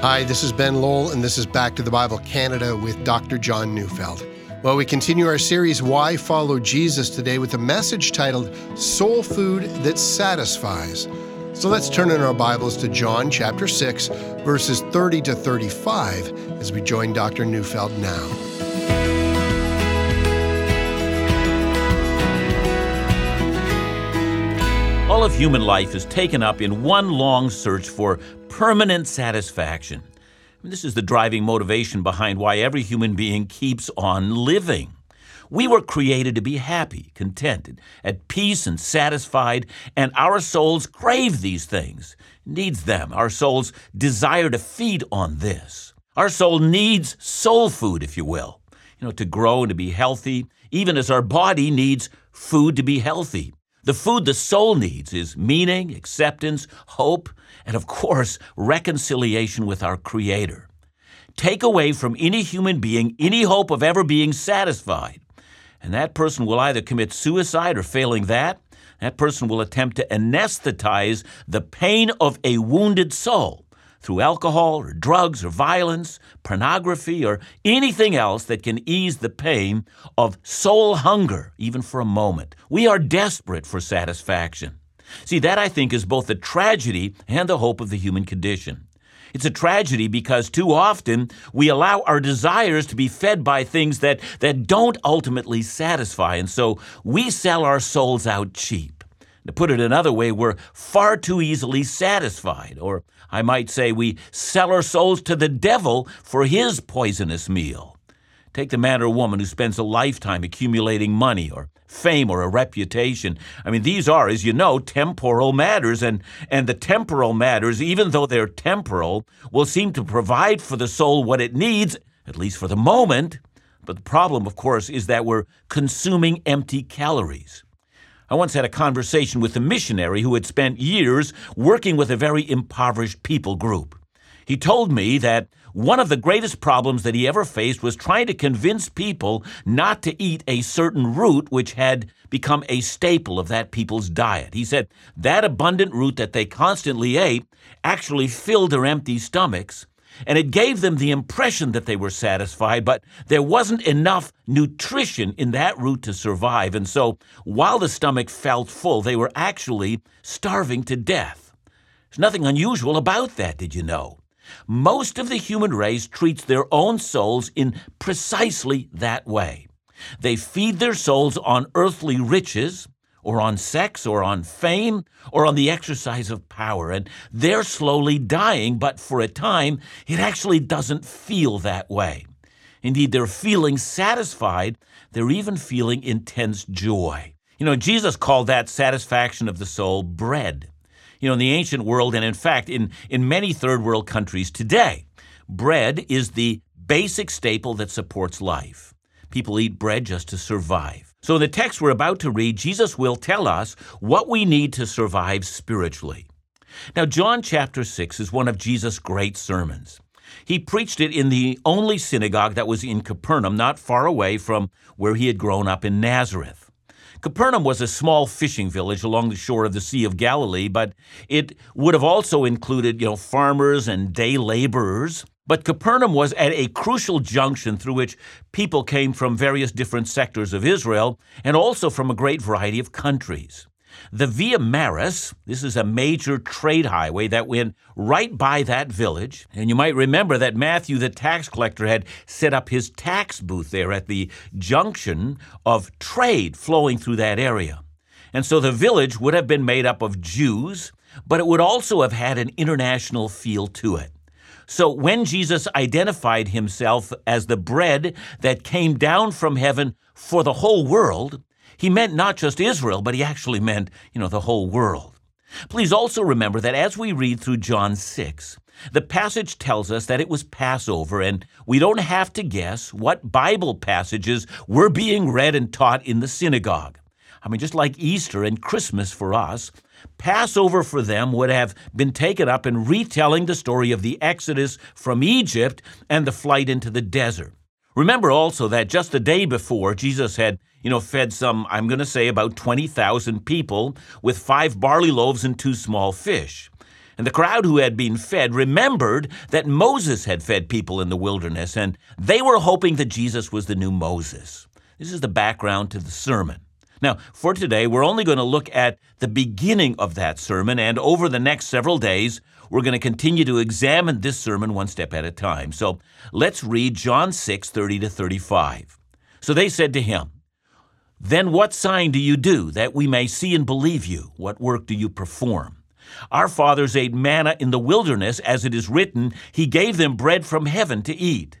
Hi, this is Ben Lowell, and this is Back to the Bible Canada with Dr. John Neufeld. Well, we continue our series, Why Follow Jesus, today with a message titled Soul Food That Satisfies. So let's turn in our Bibles to John chapter 6, verses 30 to 35, as we join Dr. Neufeld now. All of human life is taken up in one long search for permanent satisfaction. This is the driving motivation behind why every human being keeps on living. We were created to be happy, contented, at peace, and satisfied, and our souls crave these things, needs them. Our souls desire to feed on this. Our soul needs soul food, if you will, you know, to grow and to be healthy, even as our body needs food to be healthy. The food the soul needs is meaning, acceptance, hope, and of course, reconciliation with our Creator. Take away from any human being any hope of ever being satisfied, and that person will either commit suicide or, failing that, that person will attempt to anesthetize the pain of a wounded soul through alcohol or drugs or violence, pornography, or anything else that can ease the pain of soul hunger, even for a moment. We are desperate for satisfaction. See, that I think is both the tragedy and the hope of the human condition. It's a tragedy because too often we allow our desires to be fed by things that, that don't ultimately satisfy, and so we sell our souls out cheap. To put it another way, we're far too easily satisfied, or I might say we sell our souls to the devil for his poisonous meal. Take the man or woman who spends a lifetime accumulating money or fame or a reputation. I mean, these are, as you know, temporal matters, and, and the temporal matters, even though they're temporal, will seem to provide for the soul what it needs, at least for the moment. But the problem, of course, is that we're consuming empty calories. I once had a conversation with a missionary who had spent years working with a very impoverished people group. He told me that one of the greatest problems that he ever faced was trying to convince people not to eat a certain root which had become a staple of that people's diet. He said that abundant root that they constantly ate actually filled their empty stomachs and it gave them the impression that they were satisfied, but there wasn't enough nutrition in that root to survive. And so, while the stomach felt full, they were actually starving to death. There's nothing unusual about that, did you know? Most of the human race treats their own souls in precisely that way. They feed their souls on earthly riches, or on sex or on fame or on the exercise of power. And they're slowly dying, but for a time, it actually doesn't feel that way. Indeed, they're feeling satisfied. They're even feeling intense joy. You know, Jesus called that satisfaction of the soul bread. You know, in the ancient world, and in fact, in, in many third world countries today, bread is the basic staple that supports life. People eat bread just to survive. So, in the text we're about to read, Jesus will tell us what we need to survive spiritually. Now, John chapter 6 is one of Jesus' great sermons. He preached it in the only synagogue that was in Capernaum, not far away from where he had grown up in Nazareth. Capernaum was a small fishing village along the shore of the Sea of Galilee, but it would have also included, you know, farmers and day laborers. But Capernaum was at a crucial junction through which people came from various different sectors of Israel and also from a great variety of countries. The Via Maris, this is a major trade highway that went right by that village. And you might remember that Matthew, the tax collector, had set up his tax booth there at the junction of trade flowing through that area. And so the village would have been made up of Jews, but it would also have had an international feel to it. So when Jesus identified himself as the bread that came down from heaven for the whole world, he meant not just Israel, but he actually meant, you know, the whole world. Please also remember that as we read through John 6, the passage tells us that it was Passover, and we don't have to guess what Bible passages were being read and taught in the synagogue. I mean, just like Easter and Christmas for us, Passover for them would have been taken up in retelling the story of the Exodus from Egypt and the flight into the desert. Remember also that just the day before, Jesus had, you know, fed some, I'm going to say, about 20,000 people with five barley loaves and two small fish. And the crowd who had been fed remembered that Moses had fed people in the wilderness, and they were hoping that Jesus was the new Moses. This is the background to the sermon. Now, for today, we're only going to look at the beginning of that sermon, and over the next several days, we're going to continue to examine this sermon one step at a time. So let's read John 6 30 to 35. So they said to him, Then what sign do you do that we may see and believe you? What work do you perform? Our fathers ate manna in the wilderness, as it is written, He gave them bread from heaven to eat.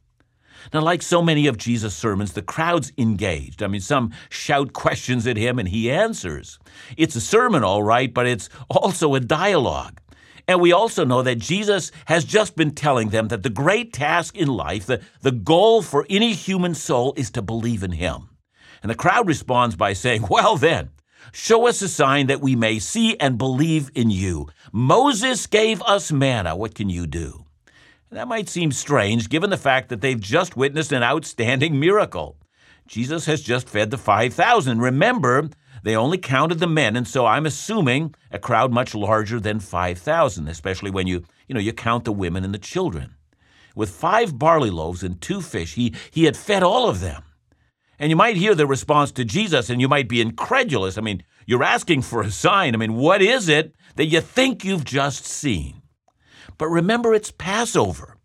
Now, like so many of Jesus' sermons, the crowd's engaged. I mean, some shout questions at him and he answers. It's a sermon, all right, but it's also a dialogue. And we also know that Jesus has just been telling them that the great task in life, the, the goal for any human soul, is to believe in him. And the crowd responds by saying, Well, then, show us a sign that we may see and believe in you. Moses gave us manna. What can you do? That might seem strange given the fact that they've just witnessed an outstanding miracle. Jesus has just fed the 5,000. Remember, they only counted the men, and so I'm assuming a crowd much larger than 5,000, especially when you, you know, you count the women and the children. With five barley loaves and two fish, he, he had fed all of them. And you might hear the response to Jesus and you might be incredulous. I mean, you're asking for a sign. I mean, what is it that you think you've just seen? But remember, it's Passover.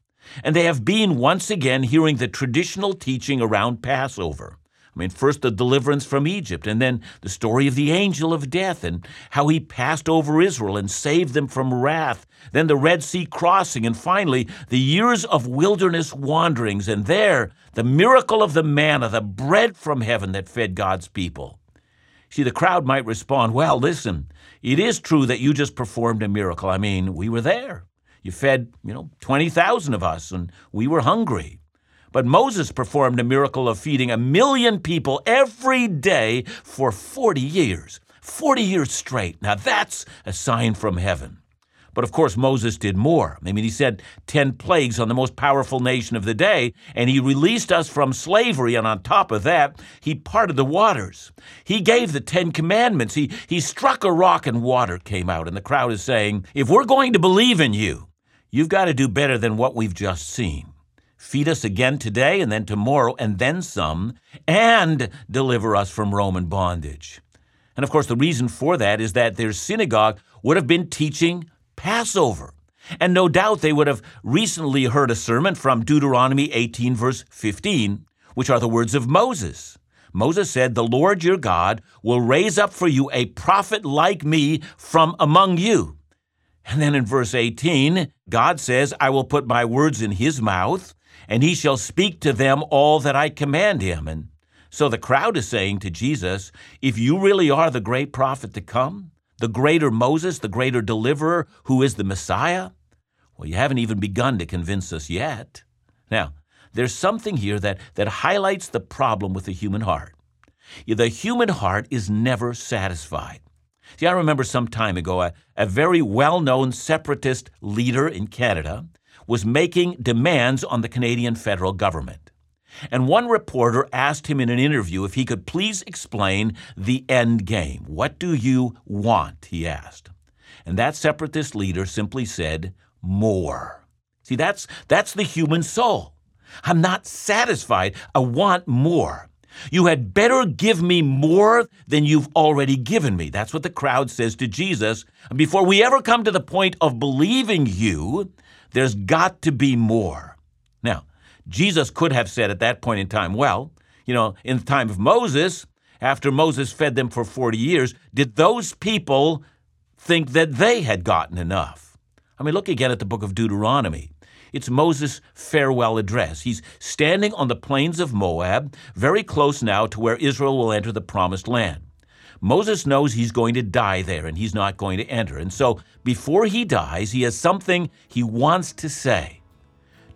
And they have been once again hearing the traditional teaching around Passover. I mean, first the deliverance from Egypt, and then the story of the angel of death and how he passed over Israel and saved them from wrath, then the Red Sea crossing, and finally the years of wilderness wanderings, and there the miracle of the manna, the bread from heaven that fed God's people. See, the crowd might respond, Well, listen, it is true that you just performed a miracle. I mean, we were there. You fed, you know, 20,000 of us, and we were hungry. But Moses performed a miracle of feeding a million people every day for 40 years. 40 years straight. Now that's a sign from heaven. But of course, Moses did more. I mean, he said 10 plagues on the most powerful nation of the day, and he released us from slavery. And on top of that, he parted the waters. He gave the 10 commandments. He, he struck a rock, and water came out. And the crowd is saying, If we're going to believe in you, You've got to do better than what we've just seen. Feed us again today and then tomorrow and then some, and deliver us from Roman bondage. And of course, the reason for that is that their synagogue would have been teaching Passover. And no doubt they would have recently heard a sermon from Deuteronomy 18, verse 15, which are the words of Moses. Moses said, The Lord your God will raise up for you a prophet like me from among you. And then in verse 18, God says, I will put my words in his mouth, and he shall speak to them all that I command him. And so the crowd is saying to Jesus, If you really are the great prophet to come, the greater Moses, the greater deliverer, who is the Messiah, well, you haven't even begun to convince us yet. Now, there's something here that, that highlights the problem with the human heart. The human heart is never satisfied. See, I remember some time ago a, a very well known separatist leader in Canada was making demands on the Canadian federal government. And one reporter asked him in an interview if he could please explain the end game. What do you want? he asked. And that separatist leader simply said, More. See, that's, that's the human soul. I'm not satisfied. I want more. You had better give me more than you've already given me. That's what the crowd says to Jesus. Before we ever come to the point of believing you, there's got to be more. Now, Jesus could have said at that point in time, well, you know, in the time of Moses, after Moses fed them for 40 years, did those people think that they had gotten enough? I mean, look again at the book of Deuteronomy. It's Moses' farewell address. He's standing on the plains of Moab, very close now to where Israel will enter the promised land. Moses knows he's going to die there and he's not going to enter. And so before he dies, he has something he wants to say.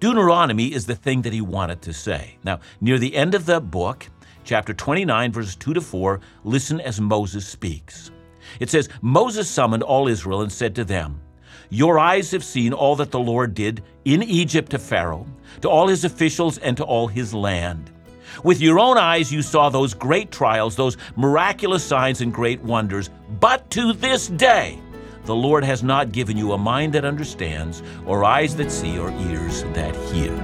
Deuteronomy is the thing that he wanted to say. Now, near the end of the book, chapter 29, verses 2 to 4, listen as Moses speaks. It says, Moses summoned all Israel and said to them, Your eyes have seen all that the Lord did in Egypt to Pharaoh, to all his officials, and to all his land. With your own eyes, you saw those great trials, those miraculous signs and great wonders. But to this day, the Lord has not given you a mind that understands, or eyes that see, or ears that hear.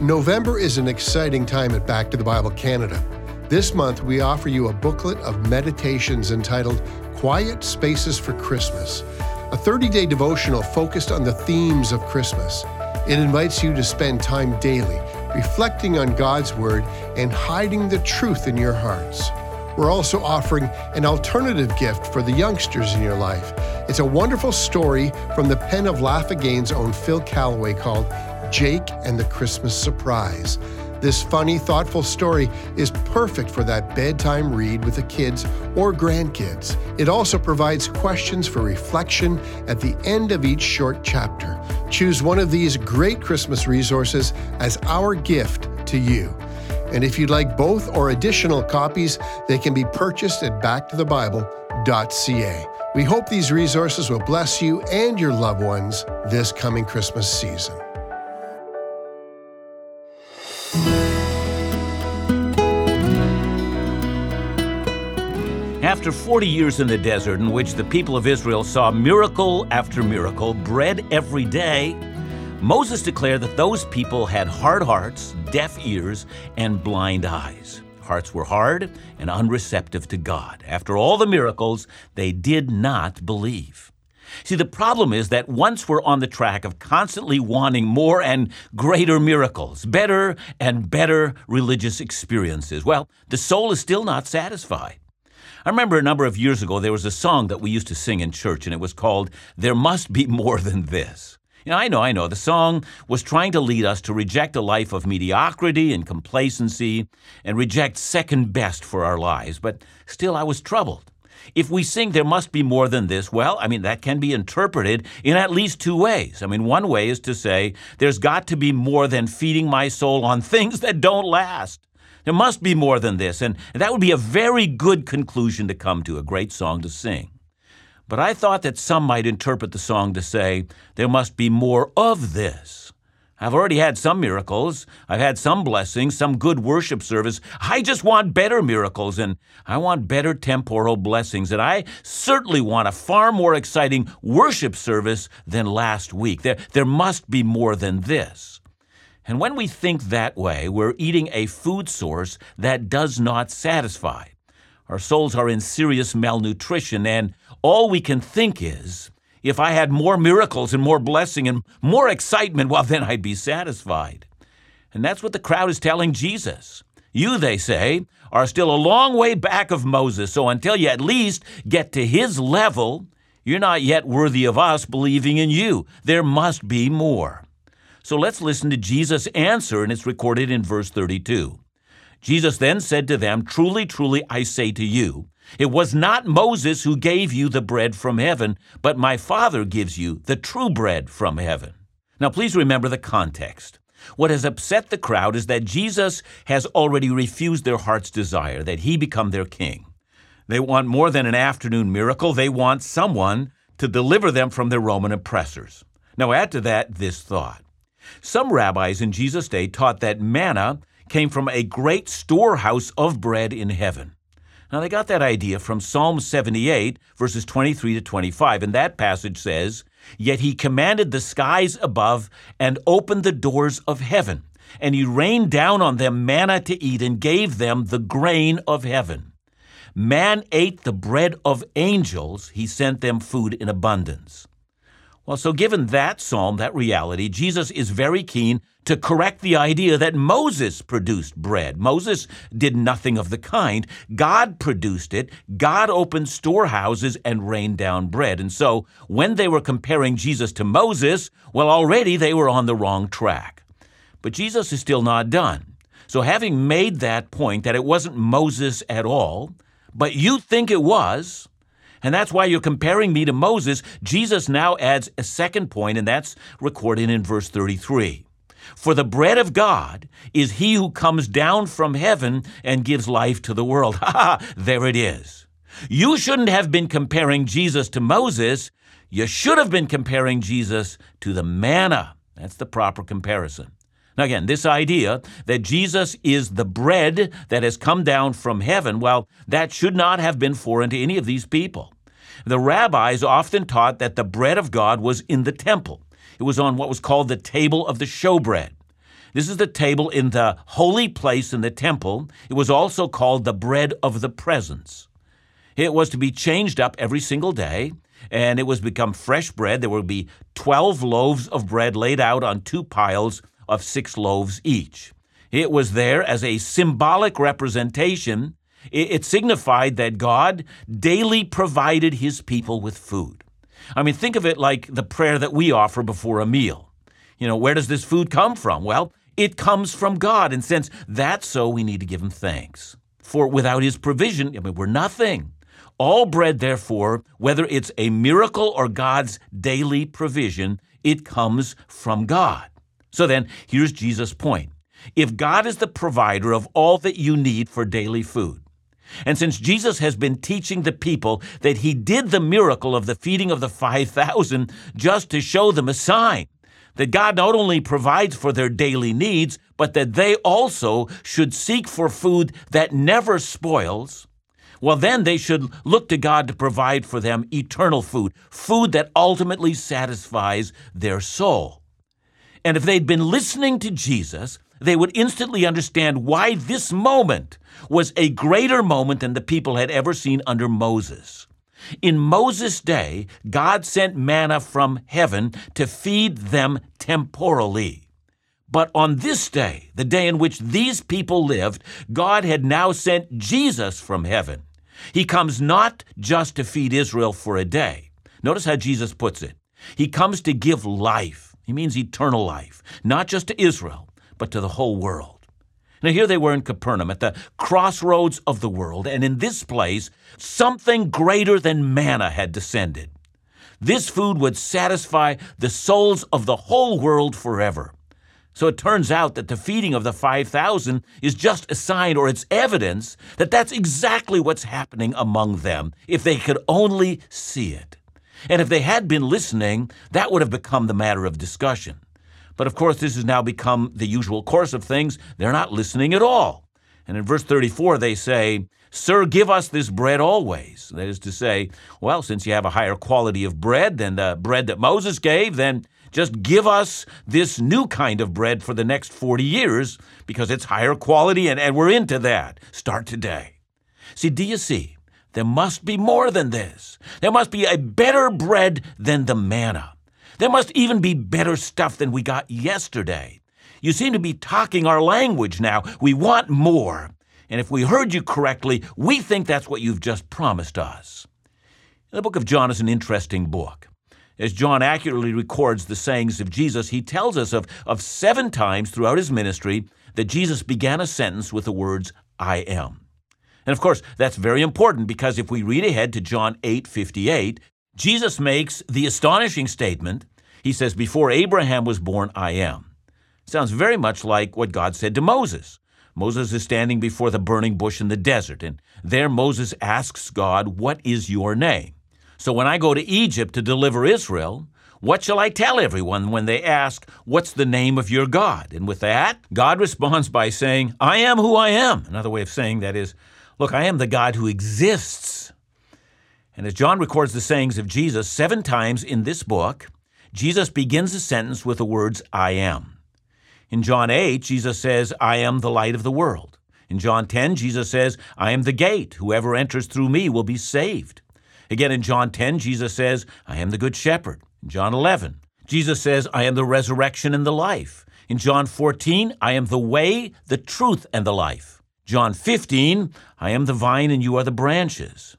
November is an exciting time at Back to the Bible Canada. This month, we offer you a booklet of meditations entitled Quiet Spaces for Christmas, a 30 day devotional focused on the themes of Christmas. It invites you to spend time daily reflecting on God's Word and hiding the truth in your hearts. We're also offering an alternative gift for the youngsters in your life. It's a wonderful story from the pen of Laugh Again's own Phil Callaway called Jake and the Christmas Surprise. This funny, thoughtful story is perfect for that bedtime read with the kids or grandkids. It also provides questions for reflection at the end of each short chapter. Choose one of these great Christmas resources as our gift to you. And if you'd like both or additional copies, they can be purchased at backtothebible.ca. We hope these resources will bless you and your loved ones this coming Christmas season. After 40 years in the desert, in which the people of Israel saw miracle after miracle, bread every day, Moses declared that those people had hard hearts, deaf ears, and blind eyes. Hearts were hard and unreceptive to God. After all the miracles, they did not believe. See, the problem is that once we're on the track of constantly wanting more and greater miracles, better and better religious experiences, well, the soul is still not satisfied. I remember a number of years ago there was a song that we used to sing in church, and it was called There Must Be More Than This. You know, I know, I know. The song was trying to lead us to reject a life of mediocrity and complacency and reject second best for our lives, but still I was troubled. If we sing there must be more than this, well, I mean, that can be interpreted in at least two ways. I mean, one way is to say there's got to be more than feeding my soul on things that don't last. There must be more than this, and that would be a very good conclusion to come to, a great song to sing. But I thought that some might interpret the song to say, there must be more of this. I've already had some miracles. I've had some blessings, some good worship service. I just want better miracles and I want better temporal blessings. And I certainly want a far more exciting worship service than last week. There, there must be more than this. And when we think that way, we're eating a food source that does not satisfy. Our souls are in serious malnutrition, and all we can think is, if I had more miracles and more blessing and more excitement, well, then I'd be satisfied. And that's what the crowd is telling Jesus. You, they say, are still a long way back of Moses, so until you at least get to his level, you're not yet worthy of us believing in you. There must be more. So let's listen to Jesus' answer, and it's recorded in verse 32. Jesus then said to them, Truly, truly, I say to you, it was not Moses who gave you the bread from heaven, but my Father gives you the true bread from heaven. Now, please remember the context. What has upset the crowd is that Jesus has already refused their heart's desire that he become their king. They want more than an afternoon miracle, they want someone to deliver them from their Roman oppressors. Now, add to that this thought some rabbis in Jesus' day taught that manna came from a great storehouse of bread in heaven. Now, they got that idea from Psalm 78, verses 23 to 25, and that passage says, Yet he commanded the skies above and opened the doors of heaven, and he rained down on them manna to eat and gave them the grain of heaven. Man ate the bread of angels, he sent them food in abundance. Well, so given that psalm, that reality, Jesus is very keen to correct the idea that Moses produced bread. Moses did nothing of the kind. God produced it. God opened storehouses and rained down bread. And so when they were comparing Jesus to Moses, well, already they were on the wrong track. But Jesus is still not done. So having made that point that it wasn't Moses at all, but you think it was. And that's why you're comparing me to Moses. Jesus now adds a second point, and that's recorded in verse 33. For the bread of God is he who comes down from heaven and gives life to the world. Ha ha! There it is. You shouldn't have been comparing Jesus to Moses. You should have been comparing Jesus to the manna. That's the proper comparison. Now, again, this idea that Jesus is the bread that has come down from heaven, well, that should not have been foreign to any of these people. The rabbis often taught that the bread of God was in the temple. It was on what was called the table of the showbread. This is the table in the holy place in the temple. It was also called the bread of the presence. It was to be changed up every single day, and it was become fresh bread. There would be 12 loaves of bread laid out on two piles of six loaves each. It was there as a symbolic representation. It signified that God daily provided his people with food. I mean, think of it like the prayer that we offer before a meal. You know, where does this food come from? Well, it comes from God, and since that's so, we need to give him thanks. For without his provision, I mean, we're nothing. All bread, therefore, whether it's a miracle or God's daily provision, it comes from God. So then, here's Jesus' point. If God is the provider of all that you need for daily food, and since Jesus has been teaching the people that he did the miracle of the feeding of the 5,000 just to show them a sign that God not only provides for their daily needs, but that they also should seek for food that never spoils, well, then they should look to God to provide for them eternal food, food that ultimately satisfies their soul. And if they'd been listening to Jesus, they would instantly understand why this moment was a greater moment than the people had ever seen under Moses. In Moses' day, God sent manna from heaven to feed them temporally. But on this day, the day in which these people lived, God had now sent Jesus from heaven. He comes not just to feed Israel for a day. Notice how Jesus puts it. He comes to give life. He means eternal life, not just to Israel, but to the whole world. Now, here they were in Capernaum at the crossroads of the world, and in this place, something greater than manna had descended. This food would satisfy the souls of the whole world forever. So it turns out that the feeding of the 5,000 is just a sign or it's evidence that that's exactly what's happening among them, if they could only see it. And if they had been listening, that would have become the matter of discussion. But of course, this has now become the usual course of things. They're not listening at all. And in verse 34, they say, Sir, give us this bread always. That is to say, well, since you have a higher quality of bread than the bread that Moses gave, then just give us this new kind of bread for the next 40 years because it's higher quality and, and we're into that. Start today. See, do you see? There must be more than this. There must be a better bread than the manna. There must even be better stuff than we got yesterday. You seem to be talking our language now. We want more. And if we heard you correctly, we think that's what you've just promised us. The book of John is an interesting book. As John accurately records the sayings of Jesus, he tells us of, of seven times throughout his ministry that Jesus began a sentence with the words, I am. And of course, that's very important because if we read ahead to John 8 58, Jesus makes the astonishing statement. He says, Before Abraham was born, I am. Sounds very much like what God said to Moses. Moses is standing before the burning bush in the desert, and there Moses asks God, What is your name? So when I go to Egypt to deliver Israel, what shall I tell everyone when they ask, What's the name of your God? And with that, God responds by saying, I am who I am. Another way of saying that is, Look, I am the God who exists. And as John records the sayings of Jesus seven times in this book, Jesus begins a sentence with the words, I am. In John 8, Jesus says, I am the light of the world. In John 10, Jesus says, I am the gate. Whoever enters through me will be saved. Again, in John 10, Jesus says, I am the good shepherd. In John 11, Jesus says, I am the resurrection and the life. In John 14, I am the way, the truth, and the life. John 15, I am the vine and you are the branches.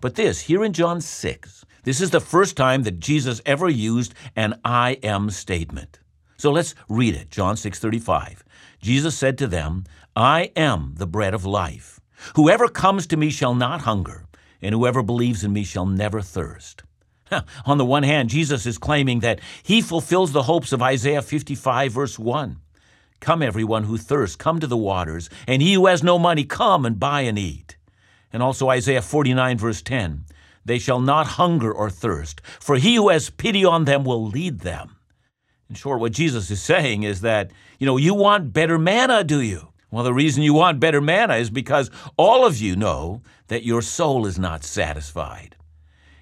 But this, here in John 6, this is the first time that Jesus ever used an I am statement. So let's read it. John 6:35. Jesus said to them, I am the bread of life. Whoever comes to me shall not hunger, and whoever believes in me shall never thirst. On the one hand, Jesus is claiming that he fulfills the hopes of Isaiah 55, verse 1. Come, everyone who thirsts, come to the waters, and he who has no money, come and buy and eat. And also Isaiah 49, verse 10. They shall not hunger or thirst, for he who has pity on them will lead them. In short, what Jesus is saying is that, you know, you want better manna, do you? Well, the reason you want better manna is because all of you know that your soul is not satisfied.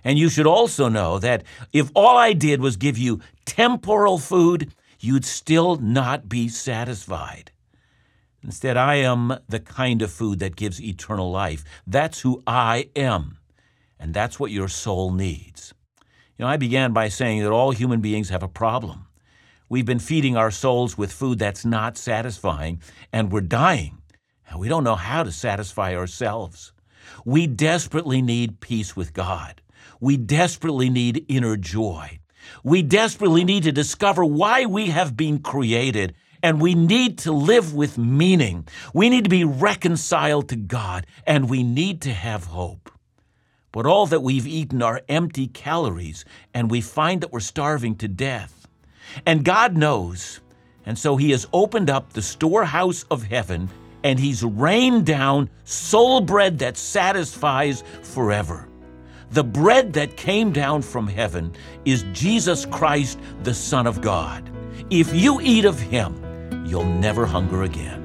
And you should also know that if all I did was give you temporal food, you'd still not be satisfied. Instead, I am the kind of food that gives eternal life. That's who I am. And that's what your soul needs. You know, I began by saying that all human beings have a problem. We've been feeding our souls with food that's not satisfying, and we're dying. And we don't know how to satisfy ourselves. We desperately need peace with God. We desperately need inner joy. We desperately need to discover why we have been created and we need to live with meaning. We need to be reconciled to God, and we need to have hope. But all that we've eaten are empty calories, and we find that we're starving to death. And God knows, and so He has opened up the storehouse of heaven, and He's rained down soul bread that satisfies forever. The bread that came down from heaven is Jesus Christ, the Son of God. If you eat of Him, you'll never hunger again.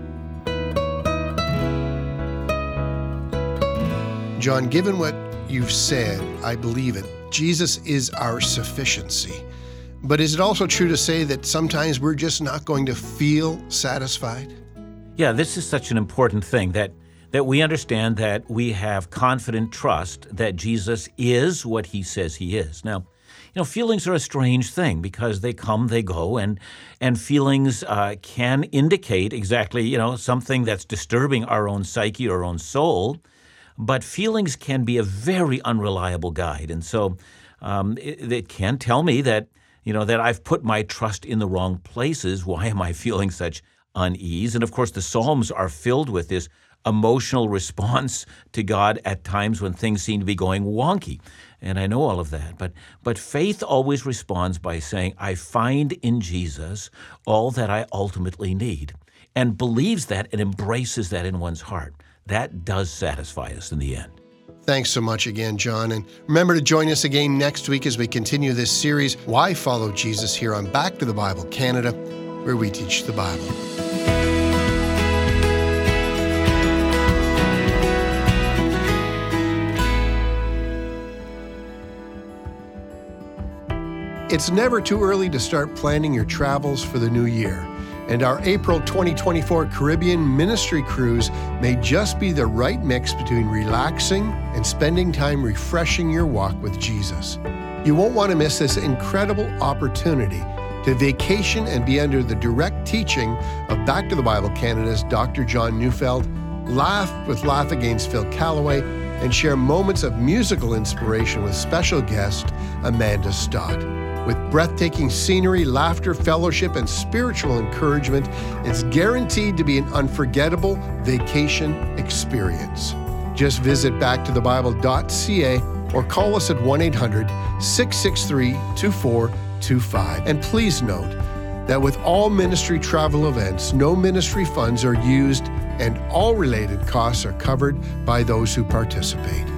John, given what you've said, I believe it. Jesus is our sufficiency. But is it also true to say that sometimes we're just not going to feel satisfied? Yeah, this is such an important thing that that we understand that we have confident trust that Jesus is what he says he is. Now, you know, feelings are a strange thing because they come, they go, and and feelings uh, can indicate exactly, you know, something that's disturbing our own psyche, or our own soul. But feelings can be a very unreliable guide, and so um, it, it can tell me that you know that I've put my trust in the wrong places. Why am I feeling such unease? And of course, the Psalms are filled with this emotional response to God at times when things seem to be going wonky. And I know all of that. But, but faith always responds by saying, I find in Jesus all that I ultimately need, and believes that and embraces that in one's heart. That does satisfy us in the end. Thanks so much again, John. And remember to join us again next week as we continue this series, Why Follow Jesus, here on Back to the Bible Canada, where we teach the Bible. It's never too early to start planning your travels for the new year, and our April 2024 Caribbean ministry cruise may just be the right mix between relaxing and spending time refreshing your walk with Jesus. You won't want to miss this incredible opportunity to vacation and be under the direct teaching of Back to the Bible Canada's Dr. John Neufeld, laugh with Laugh Again's Phil Callaway, and share moments of musical inspiration with special guest Amanda Stott. With breathtaking scenery, laughter, fellowship, and spiritual encouragement, it's guaranteed to be an unforgettable vacation experience. Just visit backtothebible.ca or call us at 1 800 663 2425. And please note that with all ministry travel events, no ministry funds are used and all related costs are covered by those who participate.